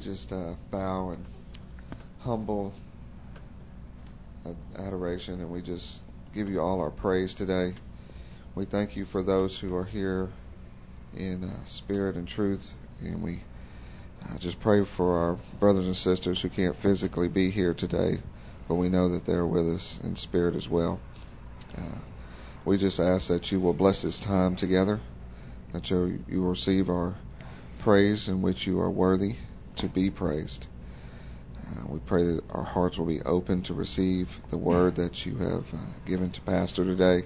Just uh, bow and humble adoration, and we just give you all our praise today. We thank you for those who are here in uh, spirit and truth, and we uh, just pray for our brothers and sisters who can't physically be here today, but we know that they're with us in spirit as well. Uh, we just ask that you will bless this time together, that you, you receive our praise in which you are worthy to be praised. Uh, we pray that our hearts will be open to receive the word that you have uh, given to Pastor today.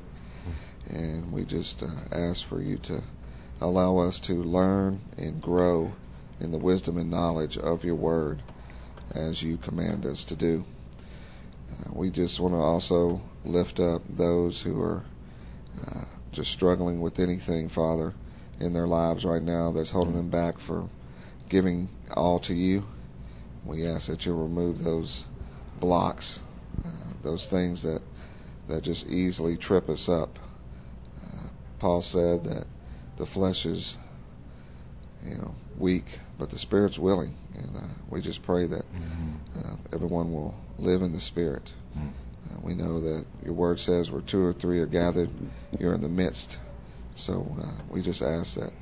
And we just uh, ask for you to allow us to learn and grow in the wisdom and knowledge of your word as you command us to do. Uh, we just want to also lift up those who are uh, just struggling with anything, Father, in their lives right now that's holding them back for giving all to you. We ask that you remove those blocks, uh, those things that that just easily trip us up. Uh, Paul said that the flesh is, you know, weak, but the spirit's willing, and uh, we just pray that mm-hmm. everyone will live in the spirit. Mm-hmm. Uh, we know that your word says where two or three are gathered, you're in the midst. So uh, we just ask that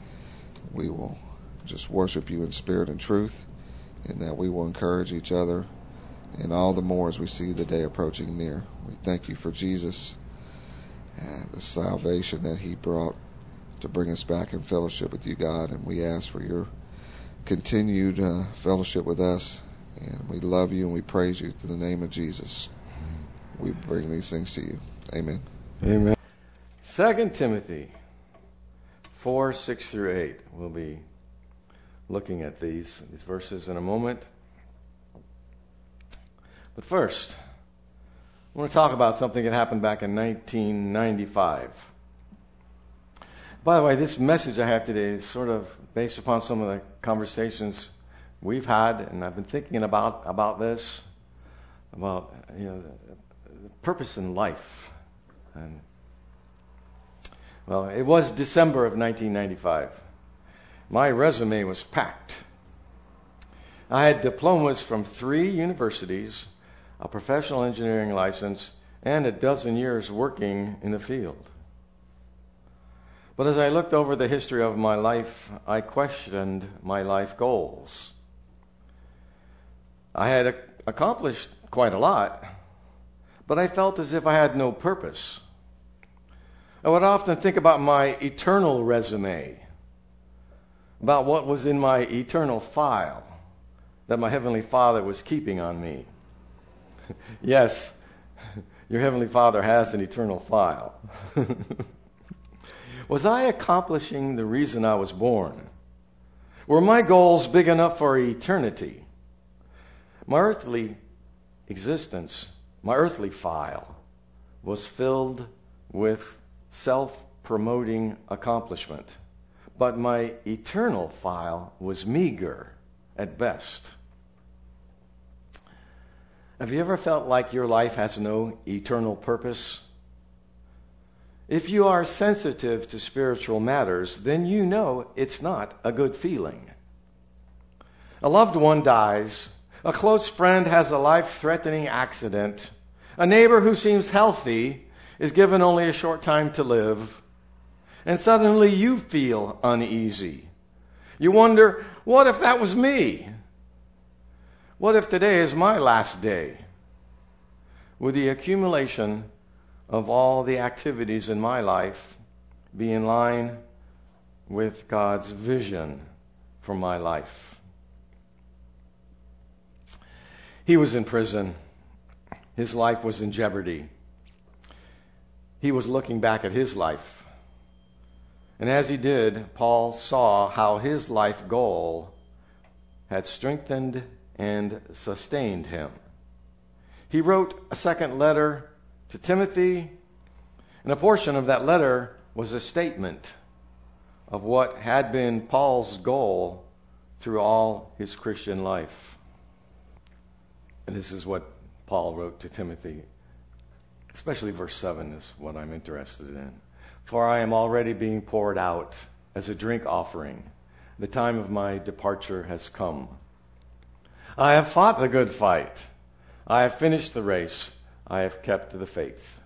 we will just worship you in spirit and truth, and that we will encourage each other, and all the more as we see the day approaching near. We thank you for Jesus, and the salvation that he brought to bring us back in fellowship with you, God, and we ask for your continued uh, fellowship with us, and we love you and we praise you through the name of Jesus. We bring these things to you. Amen. Amen. Second Timothy 4, 6 through 8. We'll be looking at these, these verses in a moment. But first, I want to talk about something that happened back in 1995. By the way, this message I have today is sort of based upon some of the conversations we've had, and I've been thinking about, about this, about you know, the, the purpose in life. And well, it was December of 1995 my resume was packed. I had diplomas from three universities, a professional engineering license, and a dozen years working in the field. But as I looked over the history of my life, I questioned my life goals. I had accomplished quite a lot, but I felt as if I had no purpose. I would often think about my eternal resume about what was in my eternal file that my Heavenly Father was keeping on me. yes, your Heavenly Father has an eternal file. was I accomplishing the reason I was born? Were my goals big enough for eternity? My earthly existence, my earthly file, was filled with self promoting accomplishment but my eternal file was meager at best. Have you ever felt like your life has no eternal purpose? If you are sensitive to spiritual matters, then you know it's not a good feeling. A loved one dies, a close friend has a life threatening accident, a neighbor who seems healthy is given only a short time to live and suddenly you feel uneasy. You wonder, what if that was me? What if today is my last day? Would the accumulation of all the activities in my life be in line with God's vision for my life? He was in prison. His life was in jeopardy. He was looking back at his life and as he did, Paul saw how his life goal had strengthened and sustained him. He wrote a second letter to Timothy, and a portion of that letter was a statement of what had been Paul's goal through all his Christian life. And this is what Paul wrote to Timothy, especially verse 7 is what I'm interested in. For I am already being poured out as a drink offering. The time of my departure has come. I have fought the good fight. I have finished the race. I have kept the faith.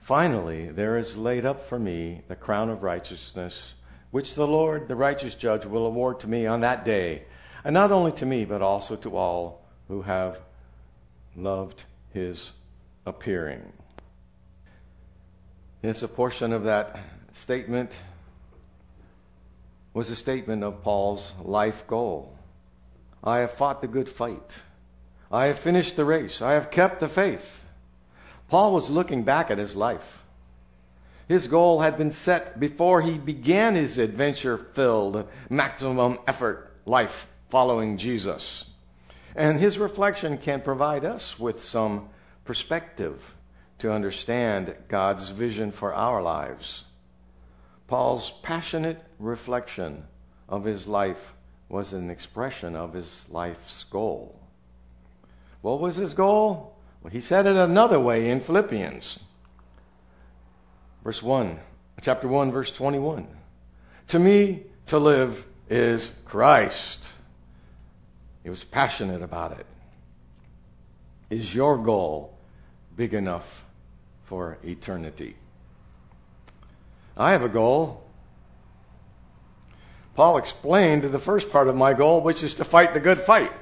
Finally, there is laid up for me the crown of righteousness, which the Lord, the righteous judge, will award to me on that day, and not only to me, but also to all who have loved his appearing. Yes, a portion of that statement was a statement of Paul's life goal. I have fought the good fight. I have finished the race. I have kept the faith. Paul was looking back at his life. His goal had been set before he began his adventure filled, maximum effort life following Jesus. And his reflection can provide us with some perspective to understand God's vision for our lives. Paul's passionate reflection of his life was an expression of his life's goal. What was his goal? Well, he said it another way in Philippians. Verse 1, chapter 1, verse 21. To me, to live is Christ. He was passionate about it. Is your goal big enough for eternity? I have a goal. Paul explained the first part of my goal, which is to fight the good fight.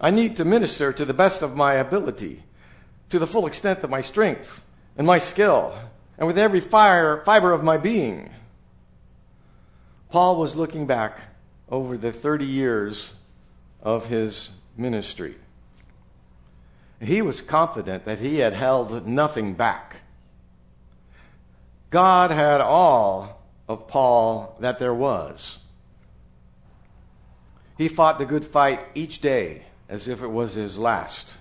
I need to minister to the best of my ability, to the full extent of my strength and my skill, and with every fire, fiber of my being. Paul was looking back over the 30 years of his ministry. He was confident that he had held nothing back. God had all of Paul that there was. He fought the good fight each day as if it was his last.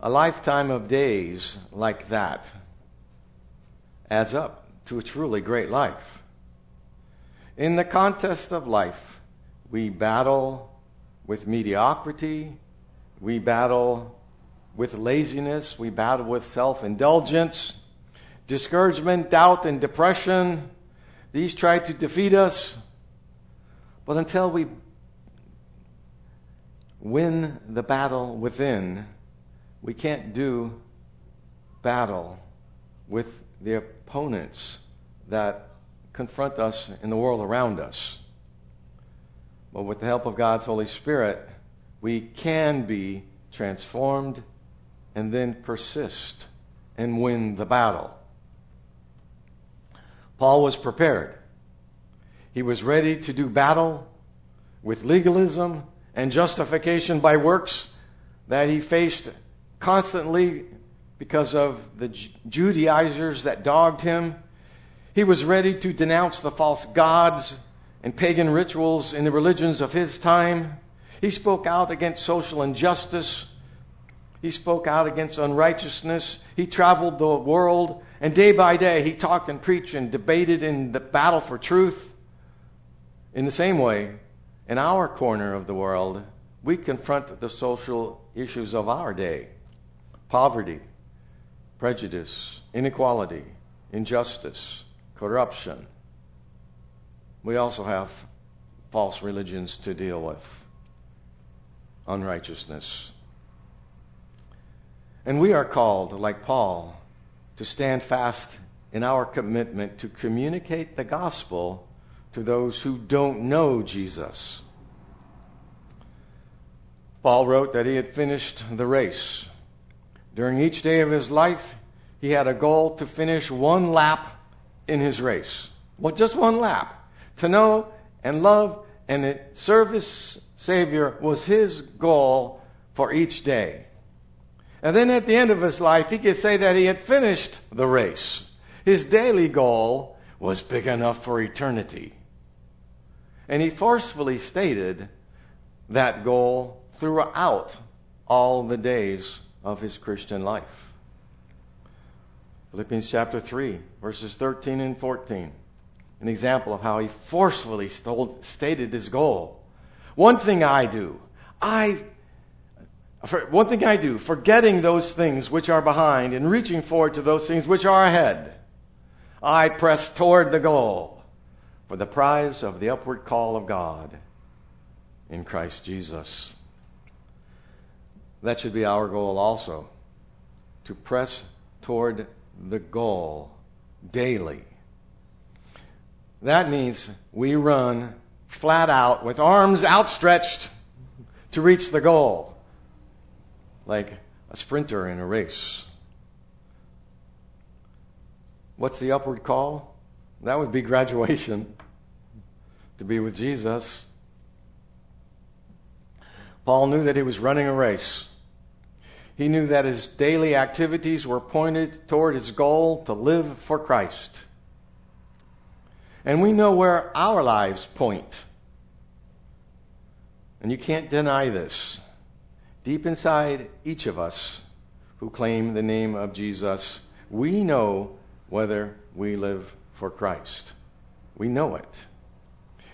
A lifetime of days like that adds up to a truly great life. In the contest of life, we battle with mediocrity, we battle with laziness, we battle with self indulgence, discouragement, doubt, and depression. These try to defeat us. But until we win the battle within, we can't do battle with the opponents that confront us in the world around us. But with the help of God's Holy Spirit, we can be transformed and then persist and win the battle. Paul was prepared. He was ready to do battle with legalism and justification by works that he faced constantly because of the Judaizers that dogged him. He was ready to denounce the false gods and pagan rituals in the religions of his time. He spoke out against social injustice. He spoke out against unrighteousness. He traveled the world and day by day, he talked and preached and debated in the battle for truth. In the same way, in our corner of the world, we confront the social issues of our day poverty, prejudice, inequality, injustice, corruption. We also have false religions to deal with, unrighteousness. And we are called, like Paul, to stand fast in our commitment to communicate the gospel to those who don't know Jesus. Paul wrote that he had finished the race. During each day of his life, he had a goal to finish one lap in his race. Well, just one lap. To know and love and serve his Savior was his goal for each day. And then at the end of his life, he could say that he had finished the race. His daily goal was big enough for eternity. And he forcefully stated that goal throughout all the days of his Christian life. Philippians chapter 3, verses 13 and 14. An example of how he forcefully stated this goal. One thing I do, I one thing I do, forgetting those things which are behind and reaching forward to those things which are ahead, I press toward the goal for the prize of the upward call of God in Christ Jesus. That should be our goal also to press toward the goal daily. That means we run flat out with arms outstretched to reach the goal, like a sprinter in a race. What's the upward call? That would be graduation to be with Jesus. Paul knew that he was running a race. He knew that his daily activities were pointed toward his goal to live for Christ. And we know where our lives point. And you can't deny this. Deep inside each of us who claim the name of Jesus, we know whether we live for Christ. We know it.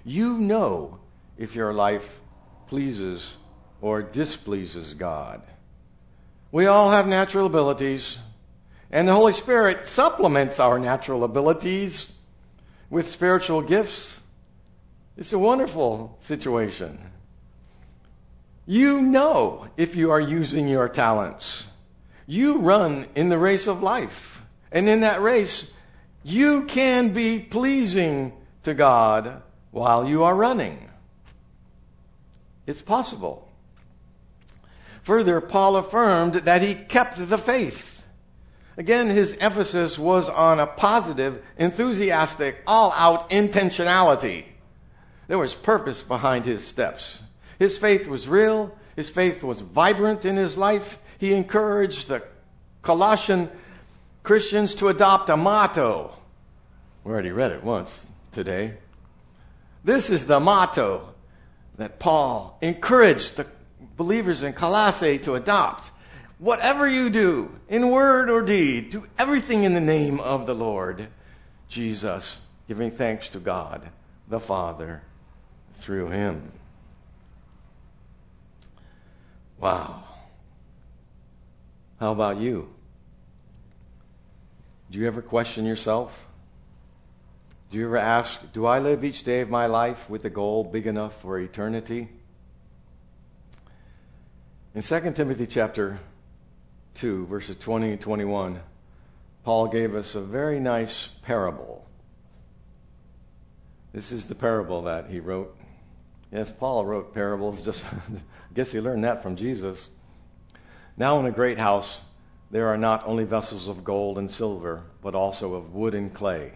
You know if your life pleases or displeases God. We all have natural abilities, and the Holy Spirit supplements our natural abilities with spiritual gifts. It's a wonderful situation. You know if you are using your talents. You run in the race of life. And in that race, you can be pleasing to God while you are running. It's possible. Further, Paul affirmed that he kept the faith. Again, his emphasis was on a positive, enthusiastic, all out intentionality. There was purpose behind his steps. His faith was real, his faith was vibrant in his life. He encouraged the Colossian Christians to adopt a motto. We already read it once today. This is the motto that Paul encouraged the believers in Colossae to adopt. Whatever you do, in word or deed, do everything in the name of the Lord Jesus, giving thanks to God the Father through him. Wow. How about you? Do you ever question yourself? Do you ever ask, Do I live each day of my life with a goal big enough for eternity? In 2 Timothy chapter 2, verses 20 and 21, Paul gave us a very nice parable. This is the parable that he wrote. Yes, Paul wrote parables, just I guess he learned that from Jesus. Now in a great house there are not only vessels of gold and silver, but also of wood and clay,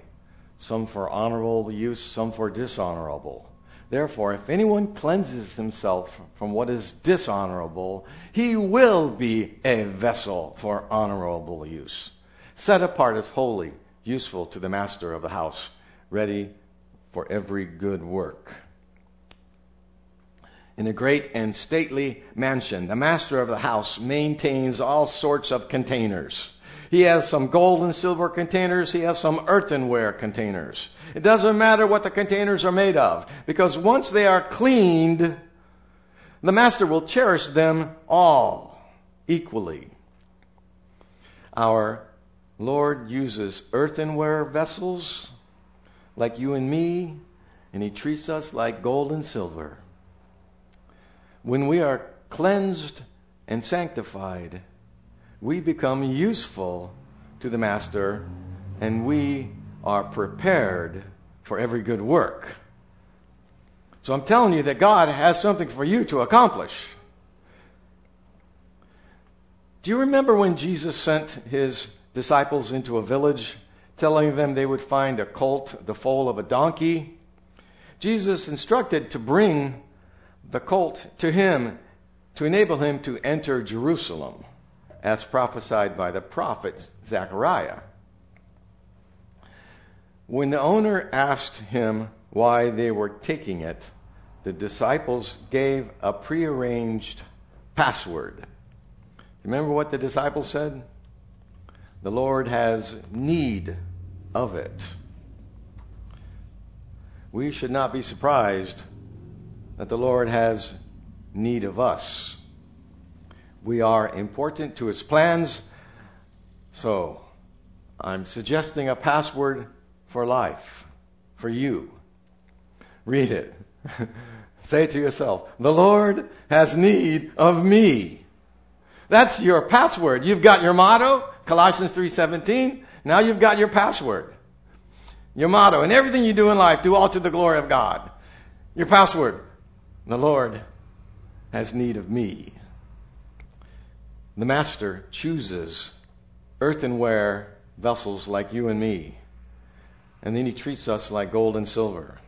some for honorable use, some for dishonorable. Therefore, if anyone cleanses himself from what is dishonorable, he will be a vessel for honorable use, set apart as holy, useful to the master of the house, ready for every good work. In a great and stately mansion, the master of the house maintains all sorts of containers he has some gold and silver containers. He has some earthenware containers. It doesn't matter what the containers are made of, because once they are cleaned, the master will cherish them all equally. Our Lord uses earthenware vessels like you and me, and He treats us like gold and silver. When we are cleansed and sanctified, we become useful to the Master and we are prepared for every good work. So I'm telling you that God has something for you to accomplish. Do you remember when Jesus sent his disciples into a village, telling them they would find a colt, the foal of a donkey? Jesus instructed to bring the colt to him to enable him to enter Jerusalem as prophesied by the prophet Zechariah. When the owner asked him why they were taking it, the disciples gave a prearranged password. Remember what the disciples said? The Lord has need of it. We should not be surprised that the Lord has need of us. We are important to his plans. So, I'm suggesting a password for life for you. Read it. Say it to yourself The Lord has need of me. That's your password. You've got your motto, Colossians 3:17. Now you've got your password. Your motto. And everything you do in life, do all to the glory of God. Your password. The Lord has need of me. The master chooses earthenware vessels like you and me. And then he treats us like gold and silver.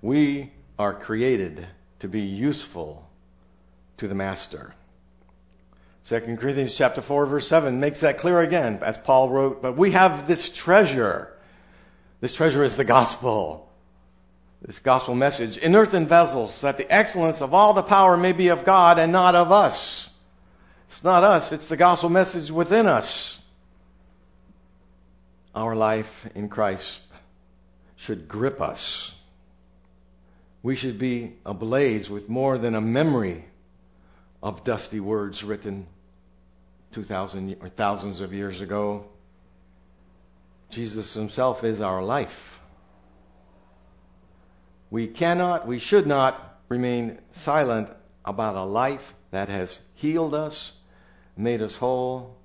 We are created to be useful to the master. 2 Corinthians chapter 4 verse 7 makes that clear again as Paul wrote, but we have this treasure. This treasure is the gospel. This gospel message in earthen vessels that the excellence of all the power may be of God and not of us. It's not us, it's the gospel message within us. Our life in Christ should grip us. We should be ablaze with more than a memory of dusty words written 2,000 or thousands of years ago. Jesus himself is our life. We cannot, we should not remain silent about a life that has healed us, made us whole,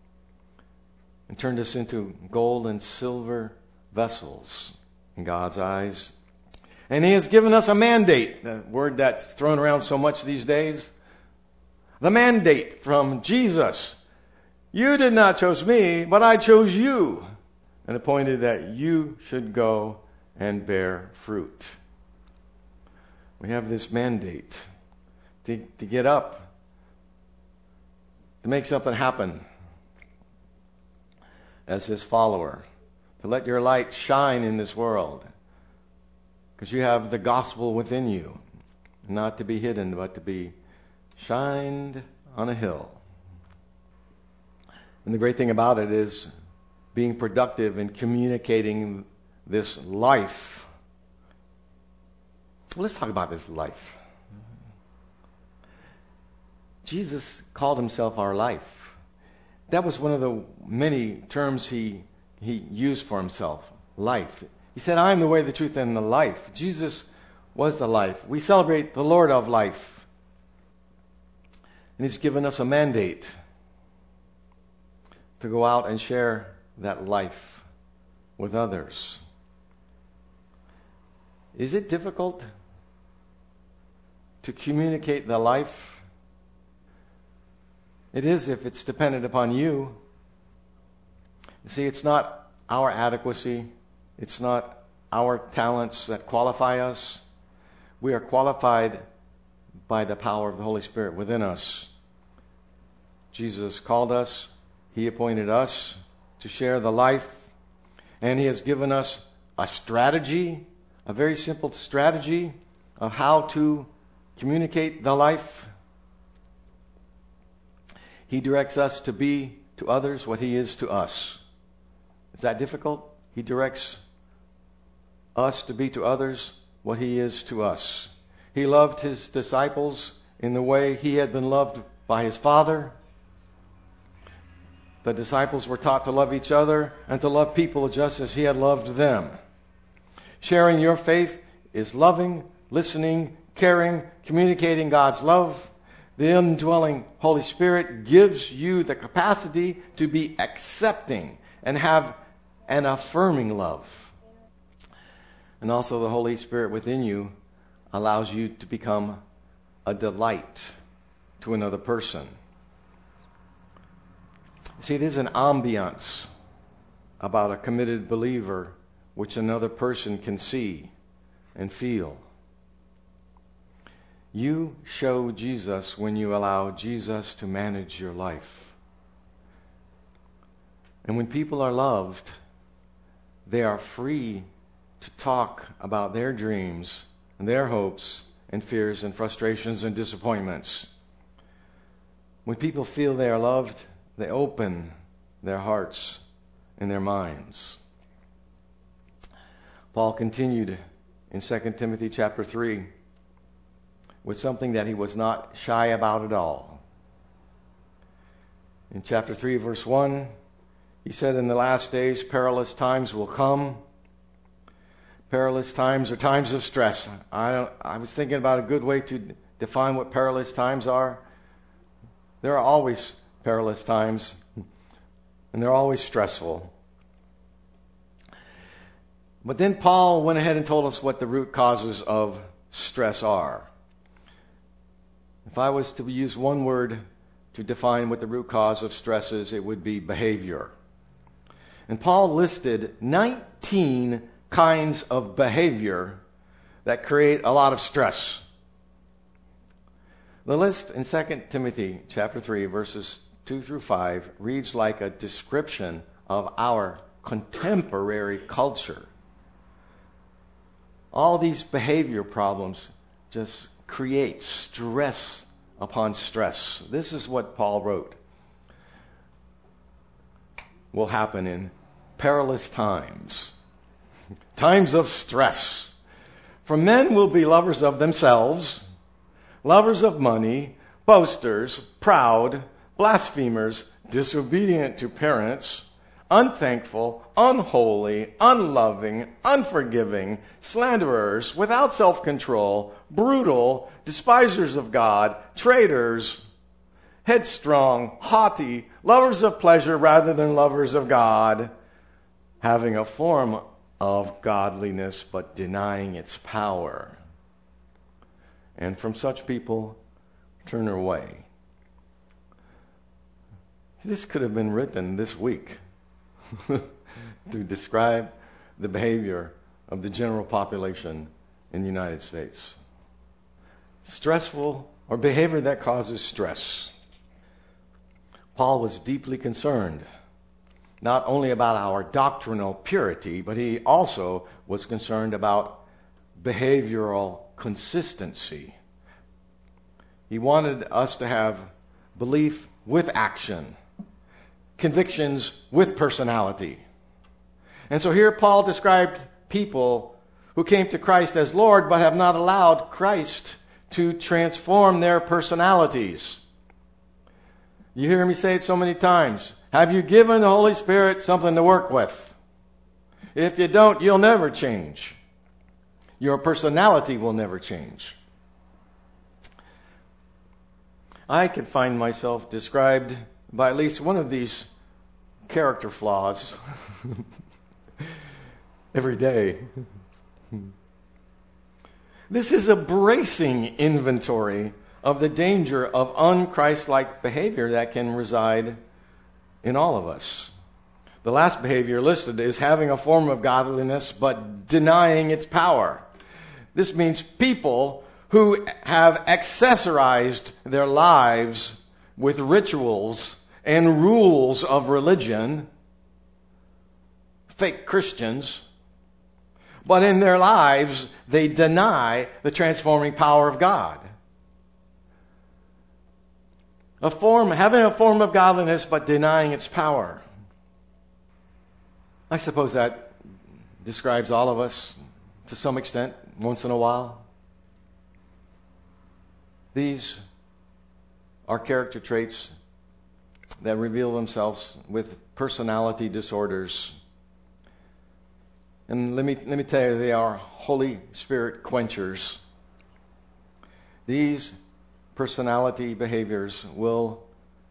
and turned us into gold and silver vessels in God's eyes. And He has given us a mandate, the word that's thrown around so much these days. The mandate from Jesus. You did not choose me, but I chose you and appointed that you should go and bear fruit. We have this mandate to, to get up, to make something happen as his follower, to let your light shine in this world. Because you have the gospel within you, not to be hidden, but to be shined on a hill. And the great thing about it is being productive and communicating this life. Well, let's talk about this life. Jesus called himself our life. That was one of the many terms he, he used for himself life. He said, I am the way, the truth, and the life. Jesus was the life. We celebrate the Lord of life. And He's given us a mandate to go out and share that life with others. Is it difficult to communicate the life? It is if it's dependent upon you. You see, it's not our adequacy, it's not our talents that qualify us. We are qualified by the power of the Holy Spirit within us. Jesus called us, He appointed us to share the life, and He has given us a strategy, a very simple strategy of how to communicate the life. He directs us to be to others what He is to us. Is that difficult? He directs us to be to others what He is to us. He loved His disciples in the way He had been loved by His Father. The disciples were taught to love each other and to love people just as He had loved them. Sharing your faith is loving, listening, caring, communicating God's love. The indwelling Holy Spirit gives you the capacity to be accepting and have an affirming love. And also, the Holy Spirit within you allows you to become a delight to another person. See, there's an ambiance about a committed believer which another person can see and feel. You show Jesus when you allow Jesus to manage your life. And when people are loved, they are free to talk about their dreams and their hopes and fears and frustrations and disappointments. When people feel they are loved, they open their hearts and their minds. Paul continued in 2 Timothy chapter 3 with something that he was not shy about at all. In chapter 3, verse 1, he said, In the last days, perilous times will come. perilous times are times of stress. I, I was thinking about a good way to define what perilous times are. There are always perilous times, and they're always stressful. But then Paul went ahead and told us what the root causes of stress are. If I was to use one word to define what the root cause of stress is, it would be behavior. And Paul listed 19 kinds of behavior that create a lot of stress. The list in 2 Timothy chapter 3 verses 2 through 5 reads like a description of our contemporary culture. All these behavior problems just create stress upon stress. This is what Paul wrote. Will happen in perilous times, times of stress. For men will be lovers of themselves, lovers of money, boasters, proud, blasphemers, disobedient to parents, unthankful, unholy, unloving, unforgiving, slanderers, without self control, brutal, despisers of God, traitors, headstrong, haughty, lovers of pleasure rather than lovers of God, having a form of godliness but denying its power. And from such people, turn away. This could have been written this week to describe the behavior of the general population in the United States. Stressful or behavior that causes stress. Paul was deeply concerned not only about our doctrinal purity, but he also was concerned about behavioral consistency. He wanted us to have belief with action, convictions with personality. And so here Paul described people who came to Christ as Lord but have not allowed Christ to transform their personalities. You hear me say it so many times. Have you given the Holy Spirit something to work with? If you don't, you'll never change. Your personality will never change. I could find myself described by at least one of these character flaws every day. This is a bracing inventory of the danger of unchristlike behavior that can reside in all of us. The last behavior listed is having a form of godliness but denying its power. This means people who have accessorized their lives with rituals and rules of religion, fake Christians, but in their lives they deny the transforming power of God. A form, having a form of godliness but denying its power. I suppose that describes all of us to some extent, once in a while. These are character traits that reveal themselves with personality disorders. And let me, let me tell you, they are Holy Spirit quenchers. These personality behaviors will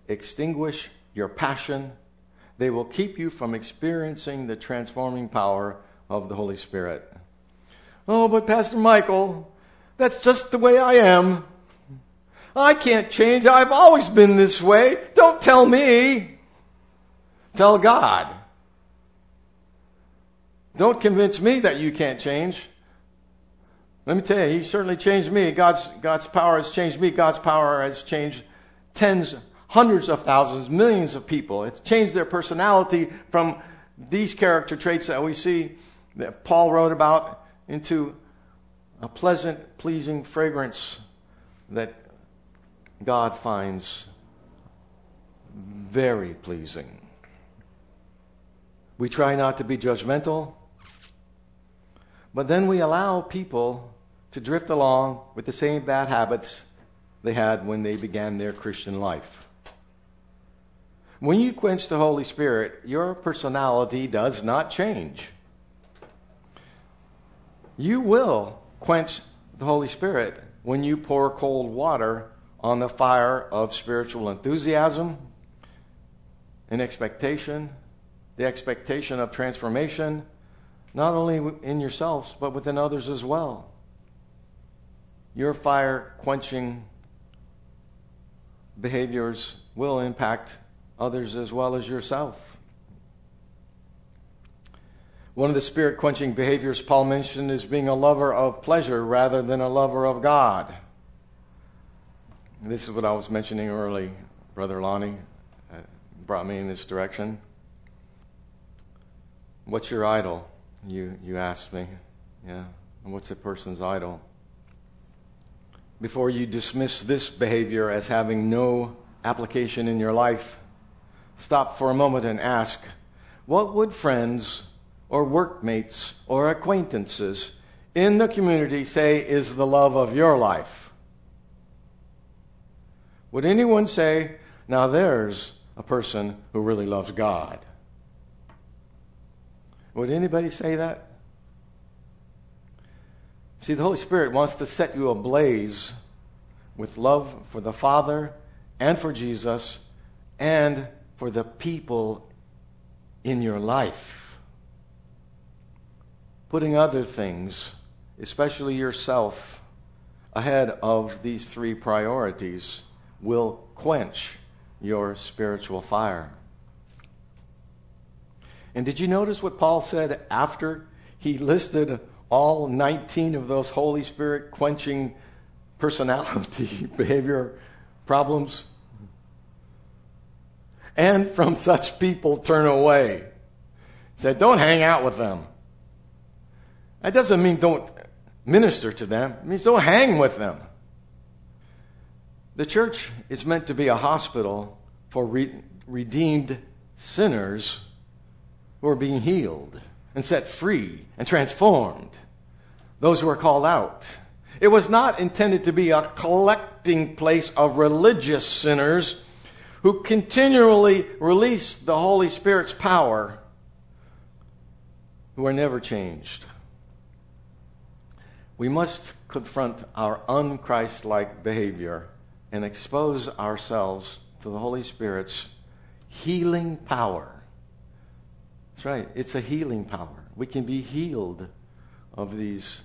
extinguish your passion. They will keep you from experiencing the transforming power of the Holy Spirit. Oh, but Pastor Michael, that's just the way I am. I can't change. I've always been this way. Don't tell me. Tell God. Don't convince me that you can't change. Let me tell you, He certainly changed me. God's, God's power has changed me. God's power has changed tens, hundreds of thousands, millions of people. It's changed their personality from these character traits that we see that Paul wrote about into a pleasant, pleasing fragrance that God finds very pleasing. We try not to be judgmental, but then we allow people to drift along with the same bad habits they had when they began their Christian life. When you quench the Holy Spirit, your personality does not change. You will quench the Holy Spirit when you pour cold water on the fire of spiritual enthusiasm and expectation, the expectation of transformation, not only in yourselves, but within others as well. Your fire quenching behaviors will impact others as well as yourself. One of the spirit quenching behaviors Paul mentioned is being a lover of pleasure rather than a lover of God. This is what I was mentioning early, Brother Lonnie uh, brought me in this direction. What's your idol? You, you asked me. Yeah. And what's a person's idol? Before you dismiss this behavior as having no application in your life, stop for a moment and ask what would friends or workmates or acquaintances in the community say is the love of your life? Would anyone say, now there's a person who really loves God? Would anybody say that? See, the Holy Spirit wants to set you ablaze with love for the Father and for Jesus and for the people in your life. Putting other things, especially yourself, ahead of these three priorities will quench your spiritual fire. And did you notice what Paul said after he listed all 19 of those Holy Spirit quenching personality behavior problems? And from such people turn away. He said, don't hang out with them. That doesn't mean don't minister to them. It means don't hang with them. The church is meant to be a hospital for re- redeemed sinners who are being healed and set free and transformed, those who are called out. It was not intended to be a collecting place of religious sinners who continually release the Holy Spirit's power, who are never changed. We must confront our unchristlike behavior and expose ourselves to the Holy Spirit's healing power. That's right, it's a healing power. We can be healed of these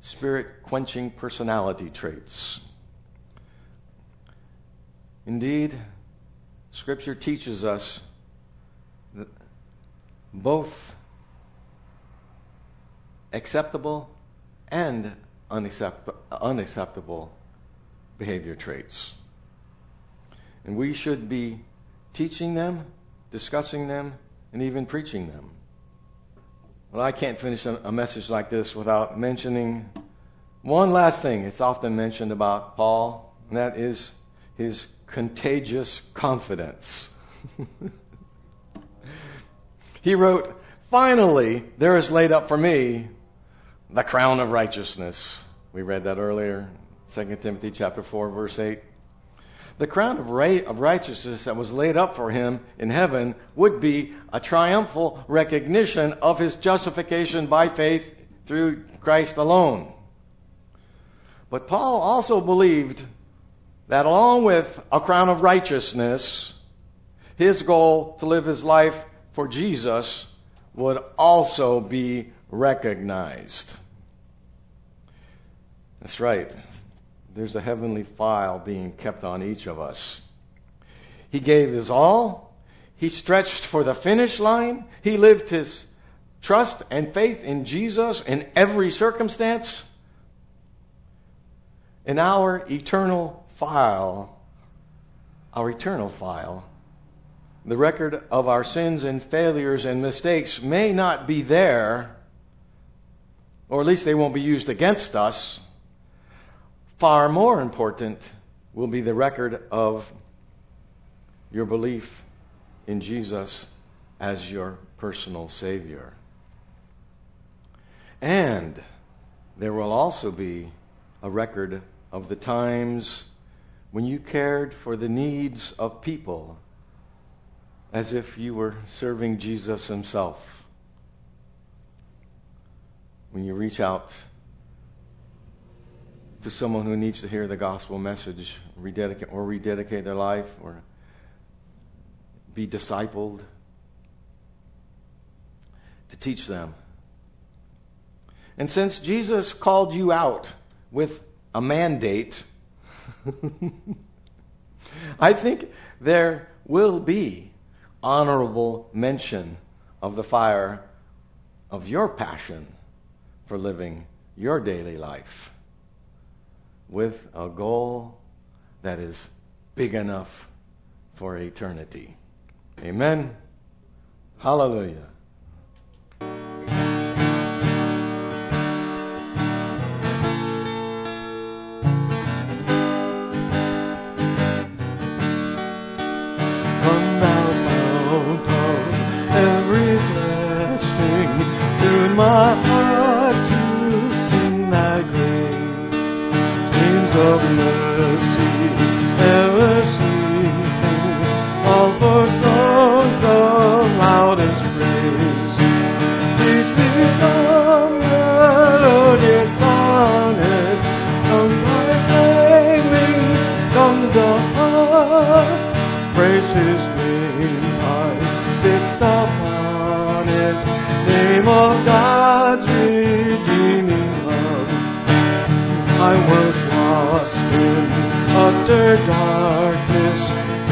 spirit quenching personality traits. Indeed, Scripture teaches us that both acceptable and unaccept- unacceptable behavior traits. And we should be teaching them, discussing them, and even preaching them. Well, I can't finish a, message like this without mentioning one last thing. It's often mentioned about Paul, and that is his contagious confidence. he wrote, Finally, there is laid up for me the crown of righteousness. We read that earlier. 2 Timothy chapter 4 verse 8. The crown of, of righteousness that was laid up for him in heaven would be a triumphal recognition of his justification by faith through Christ alone. But Paul also believed that along with a crown of righteousness, his goal to live his life for Jesus would also be recognized. That's right there's a heavenly file being kept on each of us. He gave his all. He stretched for the finish line. He lived his trust and faith in Jesus in every circumstance. In our eternal file, our eternal file, the record of our sins and failures and mistakes may not be there, or at least they won't be used against us. Far more important will be the record of your belief in Jesus as your personal Savior. And there will also be a record of the times when you cared for the needs of people as if you were serving Jesus Himself. when you reach out to someone who needs to hear the gospel message, rededicate or rededicate their life or be discipled, to teach them. And since Jesus called you out with a mandate, I think there will be honorable mention of the fire of your passion for living your daily life with a goal that is big enough for eternity. Amen. Hallelujah.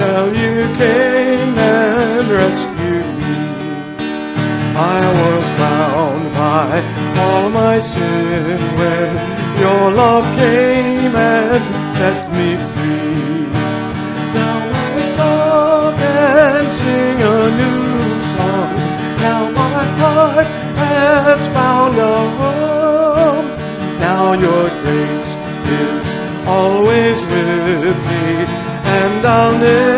Till you came and rescued me. I was bound by all my sin when your love came and set me free. Now I song and sing a new song. Now my heart has found a home. Now your grace is always with me, and I'll never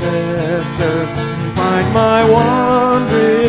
better, find my wandering